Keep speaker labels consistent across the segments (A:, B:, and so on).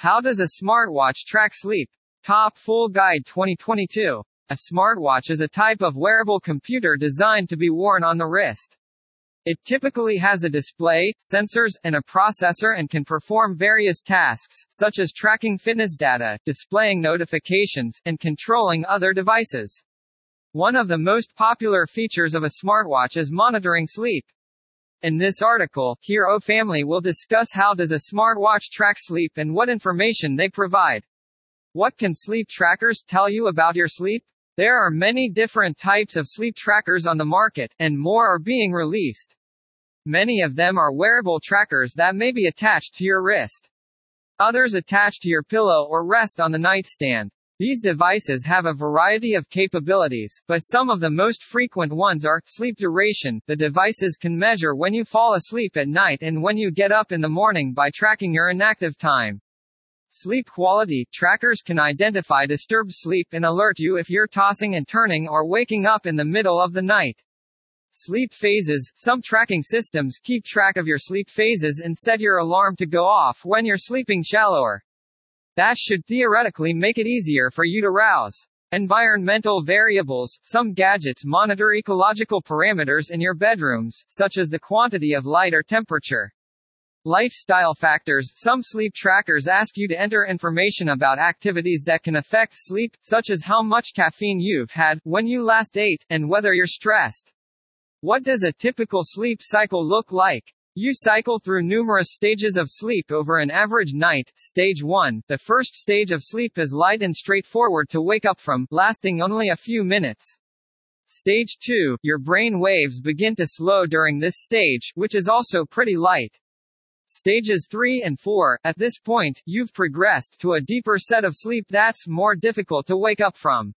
A: How does a smartwatch track sleep? Top Full Guide 2022. A smartwatch is a type of wearable computer designed to be worn on the wrist. It typically has a display, sensors, and a processor and can perform various tasks, such as tracking fitness data, displaying notifications, and controlling other devices. One of the most popular features of a smartwatch is monitoring sleep. In this article, Hero Family will discuss how does a smartwatch track sleep and what information they provide. What can sleep trackers tell you about your sleep? There are many different types of sleep trackers on the market, and more are being released. Many of them are wearable trackers that may be attached to your wrist. Others attach to your pillow or rest on the nightstand. These devices have a variety of capabilities, but some of the most frequent ones are sleep duration. The devices can measure when you fall asleep at night and when you get up in the morning by tracking your inactive time. Sleep quality trackers can identify disturbed sleep and alert you if you're tossing and turning or waking up in the middle of the night. Sleep phases Some tracking systems keep track of your sleep phases and set your alarm to go off when you're sleeping shallower. That should theoretically make it easier for you to rouse. Environmental variables Some gadgets monitor ecological parameters in your bedrooms, such as the quantity of light or temperature. Lifestyle factors Some sleep trackers ask you to enter information about activities that can affect sleep, such as how much caffeine you've had, when you last ate, and whether you're stressed. What does a typical sleep cycle look like? You cycle through numerous stages of sleep over an average night. Stage 1 The first stage of sleep is light and straightforward to wake up from, lasting only a few minutes. Stage 2 Your brain waves begin to slow during this stage, which is also pretty light. Stages 3 and 4, at this point, you've progressed to a deeper set of sleep that's more difficult to wake up from.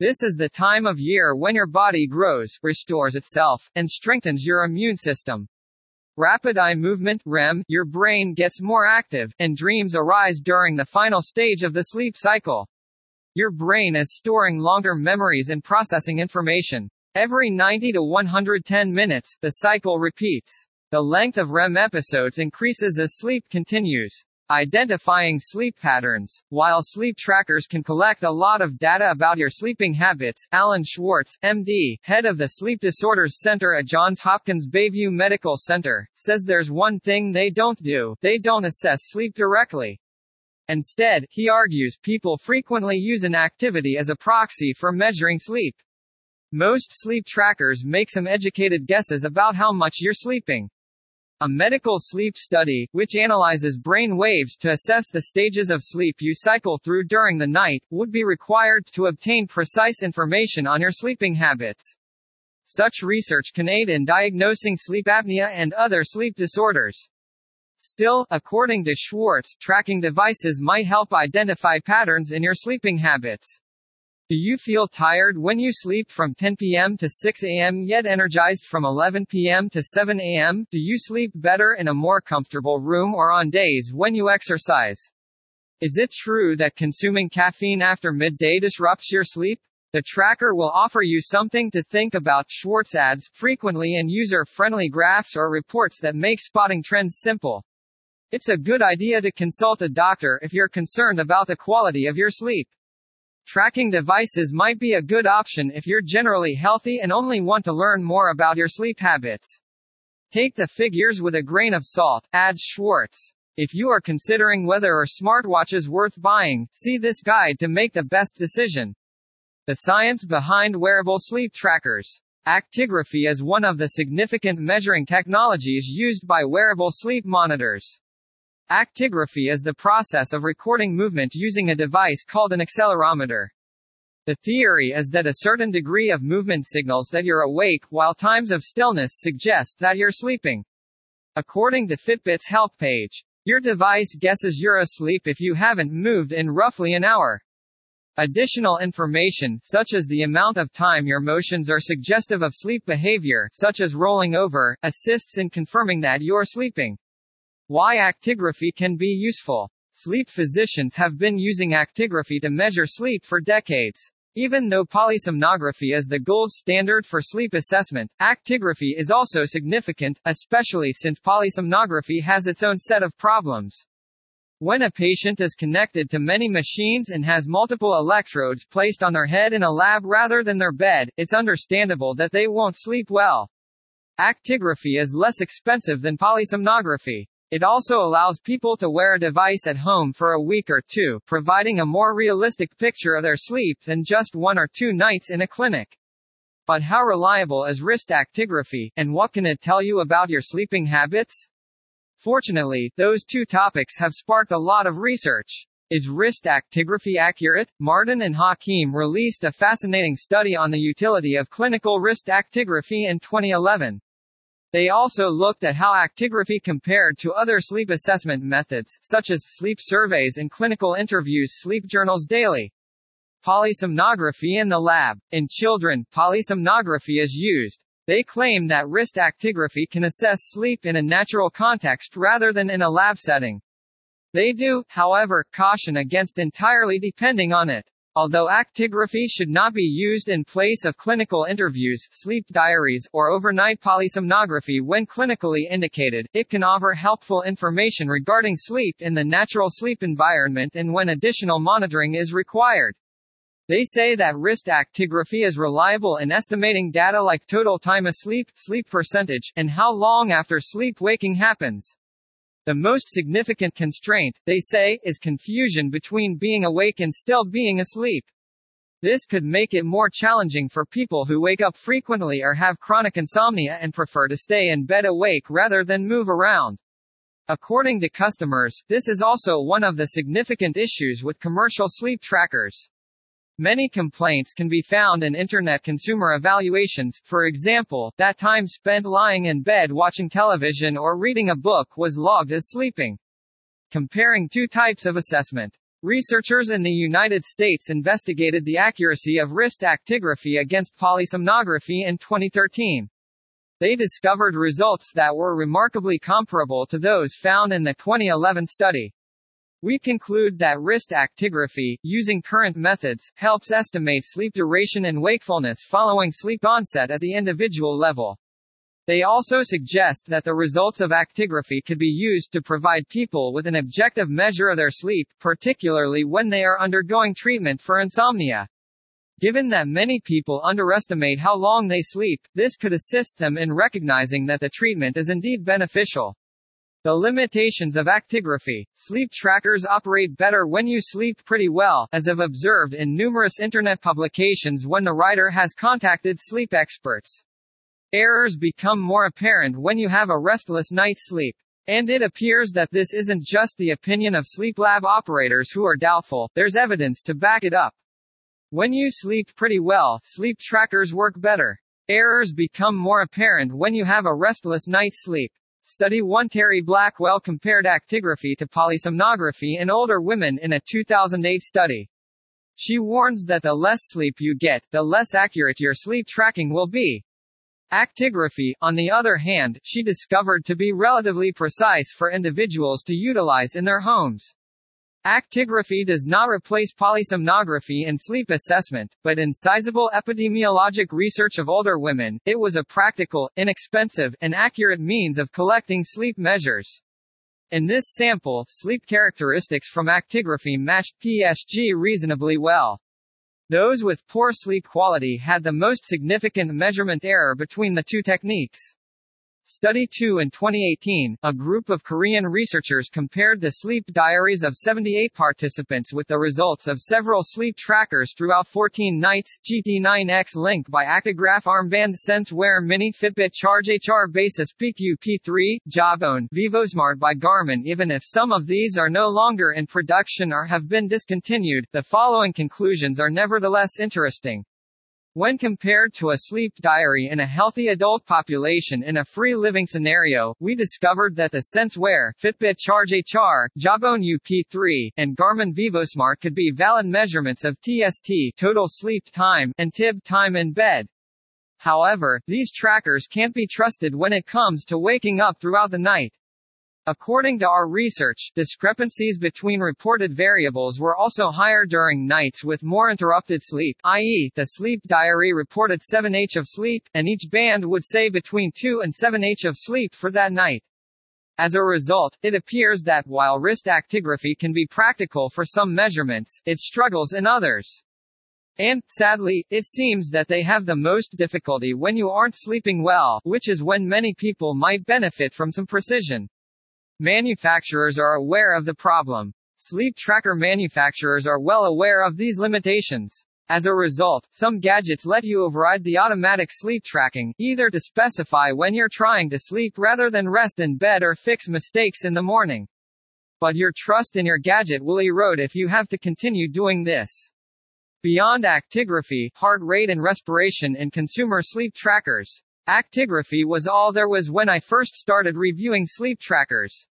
A: This is the time of year when your body grows, restores itself, and strengthens your immune system. Rapid eye movement REM, your brain gets more active, and dreams arise during the final stage of the sleep cycle. Your brain is storing longer memories and processing information. Every 90 to 110 minutes, the cycle repeats. The length of REM episodes increases as sleep continues. Identifying sleep patterns. While sleep trackers can collect a lot of data about your sleeping habits, Alan Schwartz, MD, head of the Sleep Disorders Center at Johns Hopkins Bayview Medical Center, says there's one thing they don't do they don't assess sleep directly. Instead, he argues people frequently use an activity as a proxy for measuring sleep. Most sleep trackers make some educated guesses about how much you're sleeping. A medical sleep study, which analyzes brain waves to assess the stages of sleep you cycle through during the night, would be required to obtain precise information on your sleeping habits. Such research can aid in diagnosing sleep apnea and other sleep disorders. Still, according to Schwartz, tracking devices might help identify patterns in your sleeping habits. Do you feel tired when you sleep from 10 p.m. to 6 a.m. yet energized from 11 p.m. to 7 a.m.? Do you sleep better in a more comfortable room or on days when you exercise? Is it true that consuming caffeine after midday disrupts your sleep? The tracker will offer you something to think about. Schwartz adds frequently and user-friendly graphs or reports that make spotting trends simple. It's a good idea to consult a doctor if you're concerned about the quality of your sleep. Tracking devices might be a good option if you're generally healthy and only want to learn more about your sleep habits. Take the figures with a grain of salt, adds Schwartz. If you are considering whether a smartwatch is worth buying, see this guide to make the best decision. The science behind wearable sleep trackers. Actigraphy is one of the significant measuring technologies used by wearable sleep monitors. Actigraphy is the process of recording movement using a device called an accelerometer. The theory is that a certain degree of movement signals that you're awake, while times of stillness suggest that you're sleeping. According to Fitbit's help page, your device guesses you're asleep if you haven't moved in roughly an hour. Additional information, such as the amount of time your motions are suggestive of sleep behavior, such as rolling over, assists in confirming that you're sleeping. Why actigraphy can be useful. Sleep physicians have been using actigraphy to measure sleep for decades. Even though polysomnography is the gold standard for sleep assessment, actigraphy is also significant, especially since polysomnography has its own set of problems. When a patient is connected to many machines and has multiple electrodes placed on their head in a lab rather than their bed, it's understandable that they won't sleep well. Actigraphy is less expensive than polysomnography. It also allows people to wear a device at home for a week or two, providing a more realistic picture of their sleep than just one or two nights in a clinic. But how reliable is wrist actigraphy, and what can it tell you about your sleeping habits? Fortunately, those two topics have sparked a lot of research. Is wrist actigraphy accurate? Martin and Hakim released a fascinating study on the utility of clinical wrist actigraphy in 2011. They also looked at how actigraphy compared to other sleep assessment methods, such as sleep surveys and clinical interviews sleep journals daily. Polysomnography in the lab. In children, polysomnography is used. They claim that wrist actigraphy can assess sleep in a natural context rather than in a lab setting. They do, however, caution against entirely depending on it. Although actigraphy should not be used in place of clinical interviews, sleep diaries, or overnight polysomnography when clinically indicated, it can offer helpful information regarding sleep in the natural sleep environment and when additional monitoring is required. They say that wrist actigraphy is reliable in estimating data like total time asleep, sleep percentage, and how long after sleep waking happens. The most significant constraint, they say, is confusion between being awake and still being asleep. This could make it more challenging for people who wake up frequently or have chronic insomnia and prefer to stay in bed awake rather than move around. According to customers, this is also one of the significant issues with commercial sleep trackers. Many complaints can be found in Internet consumer evaluations, for example, that time spent lying in bed watching television or reading a book was logged as sleeping. Comparing two types of assessment. Researchers in the United States investigated the accuracy of wrist actigraphy against polysomnography in 2013. They discovered results that were remarkably comparable to those found in the 2011 study. We conclude that wrist actigraphy, using current methods, helps estimate sleep duration and wakefulness following sleep onset at the individual level. They also suggest that the results of actigraphy could be used to provide people with an objective measure of their sleep, particularly when they are undergoing treatment for insomnia. Given that many people underestimate how long they sleep, this could assist them in recognizing that the treatment is indeed beneficial. The limitations of actigraphy. Sleep trackers operate better when you sleep pretty well, as I've observed in numerous internet publications when the writer has contacted sleep experts. Errors become more apparent when you have a restless night's sleep. And it appears that this isn't just the opinion of sleep lab operators who are doubtful, there's evidence to back it up. When you sleep pretty well, sleep trackers work better. Errors become more apparent when you have a restless night's sleep. Study 1 Terri Blackwell compared actigraphy to polysomnography in older women in a 2008 study. She warns that the less sleep you get, the less accurate your sleep tracking will be. Actigraphy, on the other hand, she discovered to be relatively precise for individuals to utilize in their homes. Actigraphy does not replace polysomnography in sleep assessment, but in sizable epidemiologic research of older women, it was a practical, inexpensive, and accurate means of collecting sleep measures. In this sample, sleep characteristics from actigraphy matched PSG reasonably well. Those with poor sleep quality had the most significant measurement error between the two techniques. Study 2 In 2018, a group of Korean researchers compared the sleep diaries of 78 participants with the results of several sleep trackers throughout 14 nights. GT9X Link by Actigraph Armband SenseWear Mini Fitbit Charge HR Basis Peak UP3, Jawbone, VivoSmart by Garmin Even if some of these are no longer in production or have been discontinued, the following conclusions are nevertheless interesting. When compared to a sleep diary in a healthy adult population in a free living scenario, we discovered that the SenseWear, Fitbit Charge HR, Jawbone UP3, and Garmin VivoSmart could be valid measurements of TST total sleep time and TIB time in bed. However, these trackers can't be trusted when it comes to waking up throughout the night. According to our research, discrepancies between reported variables were also higher during nights with more interrupted sleep, i.e., the sleep diary reported 7h of sleep, and each band would say between 2 and 7h of sleep for that night. As a result, it appears that while wrist actigraphy can be practical for some measurements, it struggles in others. And, sadly, it seems that they have the most difficulty when you aren't sleeping well, which is when many people might benefit from some precision. Manufacturers are aware of the problem. Sleep tracker manufacturers are well aware of these limitations. As a result, some gadgets let you override the automatic sleep tracking, either to specify when you're trying to sleep rather than rest in bed or fix mistakes in the morning. But your trust in your gadget will erode if you have to continue doing this. Beyond actigraphy, heart rate and respiration in consumer sleep trackers. Actigraphy was all there was when I first started reviewing sleep trackers.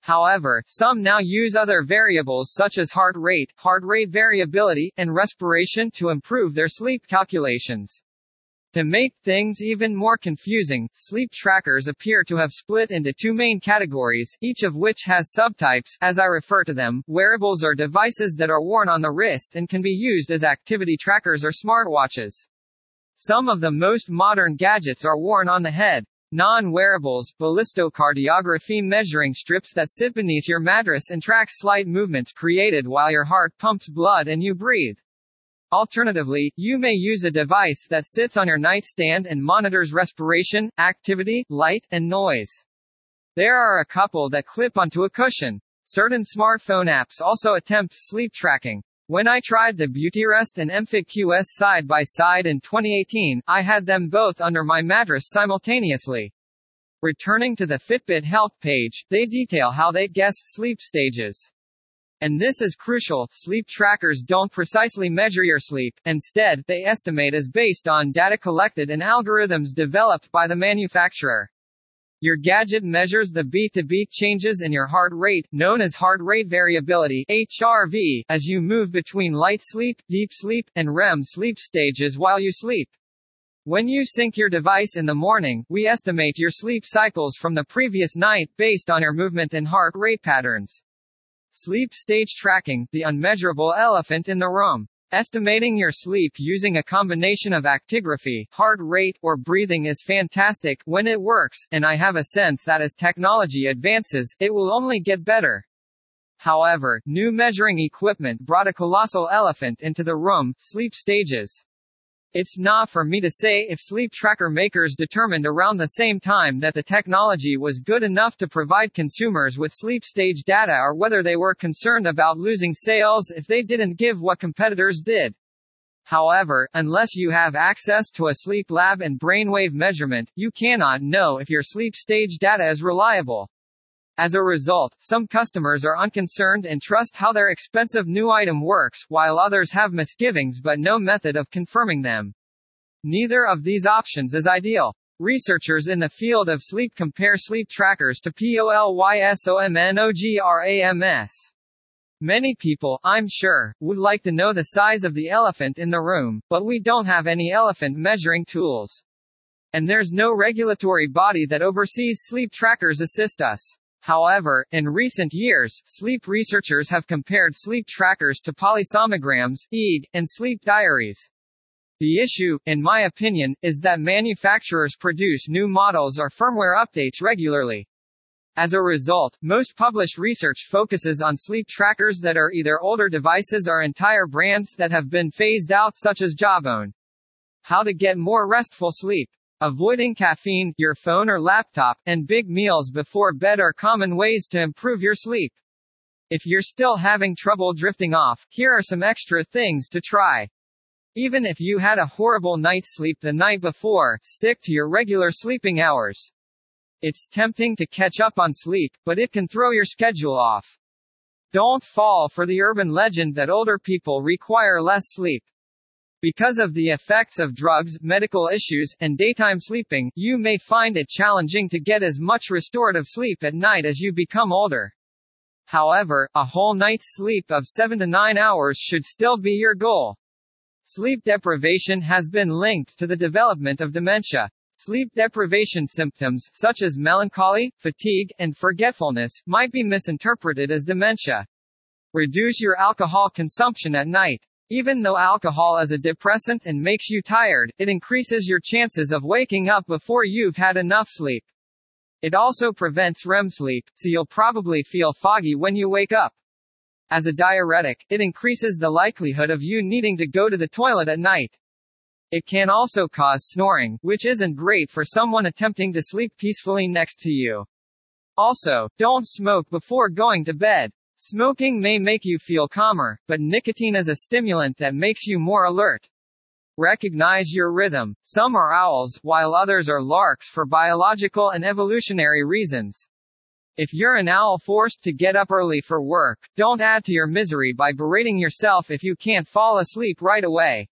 A: However, some now use other variables such as heart rate, heart rate variability, and respiration to improve their sleep calculations. To make things even more confusing, sleep trackers appear to have split into two main categories, each of which has subtypes, as I refer to them. Wearables are devices that are worn on the wrist and can be used as activity trackers or smartwatches. Some of the most modern gadgets are worn on the head, Non-wearables, ballistocardiography measuring strips that sit beneath your mattress and track slight movements created while your heart pumps blood and you breathe. Alternatively, you may use a device that sits on your nightstand and monitors respiration, activity, light, and noise. There are a couple that clip onto a cushion. Certain smartphone apps also attempt sleep tracking. When I tried the Beautyrest and Emfit QS side by side in 2018, I had them both under my mattress simultaneously. Returning to the Fitbit help page, they detail how they guess sleep stages. And this is crucial, sleep trackers don't precisely measure your sleep, instead, they estimate as based on data collected and algorithms developed by the manufacturer. Your gadget measures the beat-to-beat changes in your heart rate, known as heart rate variability HRV, as you move between light sleep, deep sleep, and REM sleep stages while you sleep. When you sync your device in the morning, we estimate your sleep cycles from the previous night based on your movement and heart rate patterns. Sleep stage tracking, the unmeasurable elephant in the room. Estimating your sleep using a combination of actigraphy, heart rate, or breathing is fantastic when it works, and I have a sense that as technology advances, it will only get better. However, new measuring equipment brought a colossal elephant into the room, sleep stages. It's not for me to say if sleep tracker makers determined around the same time that the technology was good enough to provide consumers with sleep stage data or whether they were concerned about losing sales if they didn't give what competitors did. However, unless you have access to a sleep lab and brainwave measurement, you cannot know if your sleep stage data is reliable. As a result, some customers are unconcerned and trust how their expensive new item works, while others have misgivings but no method of confirming them. Neither of these options is ideal. Researchers in the field of sleep compare sleep trackers to POLYSOMNOGRAMS. Many people, I'm sure, would like to know the size of the elephant in the room, but we don't have any elephant measuring tools. And there's no regulatory body that oversees sleep trackers assist us. However, in recent years, sleep researchers have compared sleep trackers to polysomnograms, EEG, and sleep diaries. The issue, in my opinion, is that manufacturers produce new models or firmware updates regularly. As a result, most published research focuses on sleep trackers that are either older devices or entire brands that have been phased out such as Jawbone. How to get more restful sleep. Avoiding caffeine, your phone or laptop, and big meals before bed are common ways to improve your sleep. If you're still having trouble drifting off, here are some extra things to try. Even if you had a horrible night's sleep the night before, stick to your regular sleeping hours. It's tempting to catch up on sleep, but it can throw your schedule off. Don't fall for the urban legend that older people require less sleep. Because of the effects of drugs, medical issues, and daytime sleeping, you may find it challenging to get as much restorative sleep at night as you become older. However, a whole night's sleep of 7 to 9 hours should still be your goal. Sleep deprivation has been linked to the development of dementia. Sleep deprivation symptoms, such as melancholy, fatigue, and forgetfulness, might be misinterpreted as dementia. Reduce your alcohol consumption at night. Even though alcohol is a depressant and makes you tired, it increases your chances of waking up before you've had enough sleep. It also prevents REM sleep, so you'll probably feel foggy when you wake up. As a diuretic, it increases the likelihood of you needing to go to the toilet at night. It can also cause snoring, which isn't great for someone attempting to sleep peacefully next to you. Also, don't smoke before going to bed. Smoking may make you feel calmer, but nicotine is a stimulant that makes you more alert. Recognize your rhythm. Some are owls, while others are larks for biological and evolutionary reasons. If you're an owl forced to get up early for work, don't add to your misery by berating yourself if you can't fall asleep right away.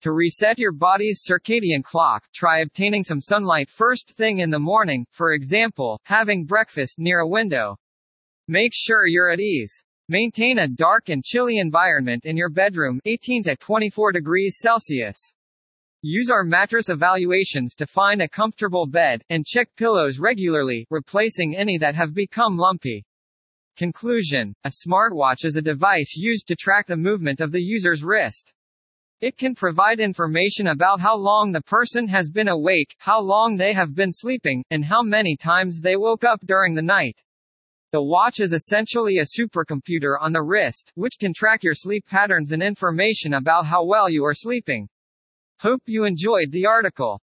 A: To reset your body's circadian clock, try obtaining some sunlight first thing in the morning, for example, having breakfast near a window. Make sure you're at ease. Maintain a dark and chilly environment in your bedroom 18 to 24 degrees Celsius. Use our mattress evaluations to find a comfortable bed, and check pillows regularly, replacing any that have become lumpy. Conclusion A smartwatch is a device used to track the movement of the user's wrist. It can provide information about how long the person has been awake, how long they have been sleeping, and how many times they woke up during the night. The watch is essentially a supercomputer on the wrist, which can track your sleep patterns and information about how well you are sleeping. Hope you enjoyed the article.